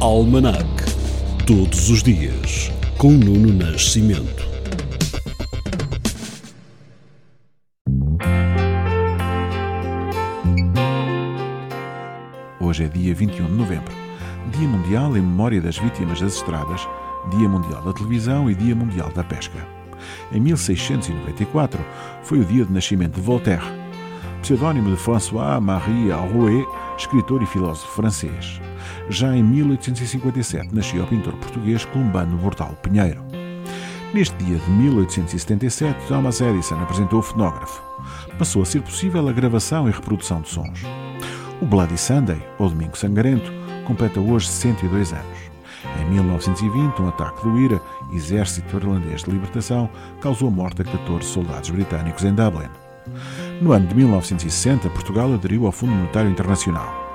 Almanac. Todos os dias, com Nuno Nascimento. Hoje é dia 21 de novembro, Dia Mundial em memória das vítimas das estradas, Dia Mundial da Televisão e Dia Mundial da Pesca. Em 1694 foi o dia de nascimento de Voltaire, pseudónimo de François-Marie Arouet, escritor e filósofo francês. Já em 1857 nascia o pintor português Columbano Bortal Pinheiro. Neste dia de 1877, Thomas Edison apresentou o fonógrafo. Passou a ser possível a gravação e reprodução de sons. O Bloody Sunday, ou Domingo Sangrento, completa hoje 102 anos. Em 1920, um ataque do IRA, Exército Irlandês de Libertação, causou a morte a 14 soldados britânicos em Dublin. No ano de 1960, Portugal aderiu ao Fundo Monetário Internacional.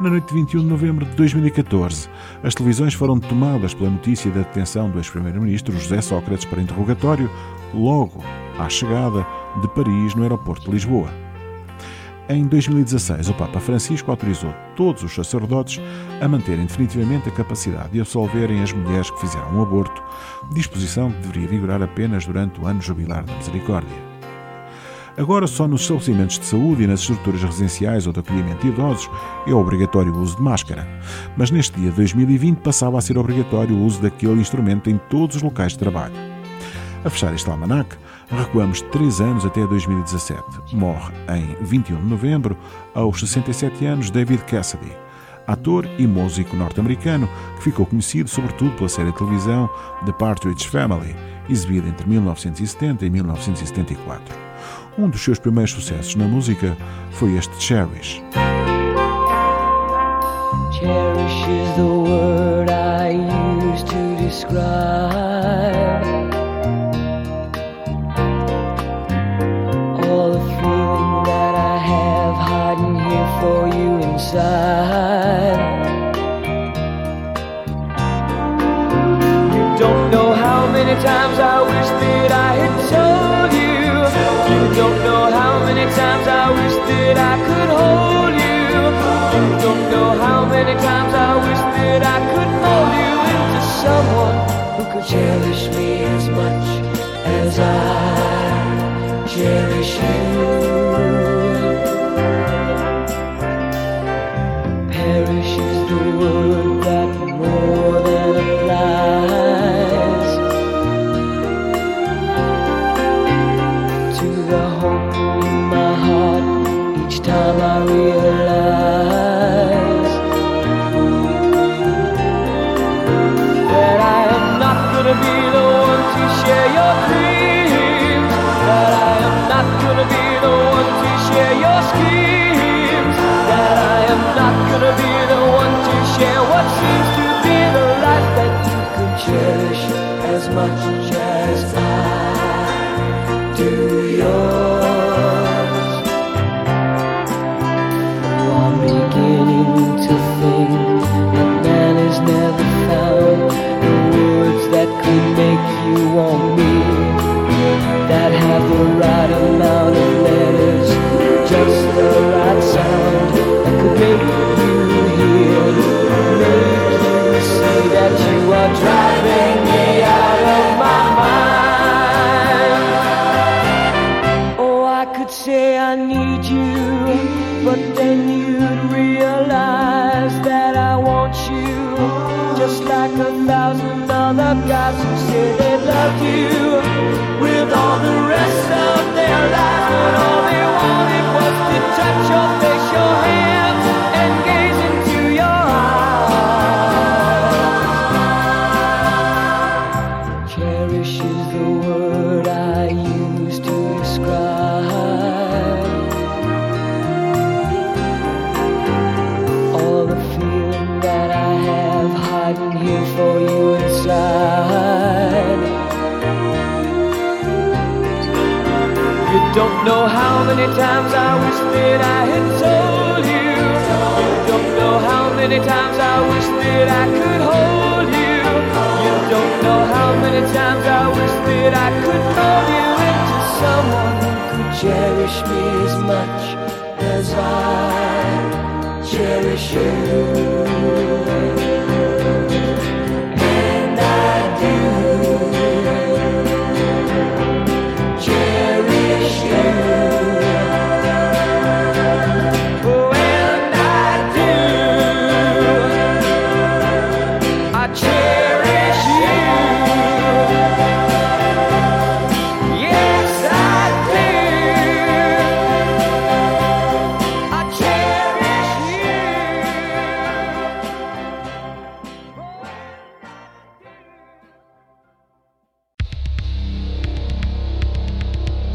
Na noite de 21 de novembro de 2014, as televisões foram tomadas pela notícia da detenção do ex-primeiro-ministro José Sócrates para interrogatório, logo à chegada de Paris no aeroporto de Lisboa. Em 2016, o Papa Francisco autorizou todos os sacerdotes a manterem definitivamente a capacidade de absolverem as mulheres que fizeram um aborto, disposição que deveria vigorar apenas durante o ano jubilar da misericórdia. Agora, só nos estabelecimentos de saúde e nas estruturas residenciais ou de acolhimento de idosos é obrigatório o uso de máscara. Mas neste dia 2020 passava a ser obrigatório o uso daquele instrumento em todos os locais de trabalho. A fechar este almanac, recuamos três anos até 2017. Morre em 21 de novembro, aos 67 anos, David Cassidy, ator e músico norte-americano que ficou conhecido sobretudo pela série de televisão The Partridge Family, exibida entre 1970 e 1974. Um dos seus primeiros sucessos na música foi este Cherish. Cherish is the word I use to describe all the feeling that I have hiding here for you inside. You don't know how many times I wish that I. You don't know how many times I wish that I could hold you. You don't know how many times I wish that I could mold you into someone who could cherish me as much as I cherish you. Perish is the word the hope in my heart each time I realize that I am not gonna be the one to share your dreams, that I am not gonna be the one to share your schemes, that I am not gonna be the one to share what seems to be the life that you could cherish as much as I guys who say they love you, with all the rest of their lives, for you inside. You don't know how many times I wish that I had told you. You don't know how many times I wish that I could hold you. You don't know how many times I wish that I could mold you into someone who could cherish me as much as I cherish you.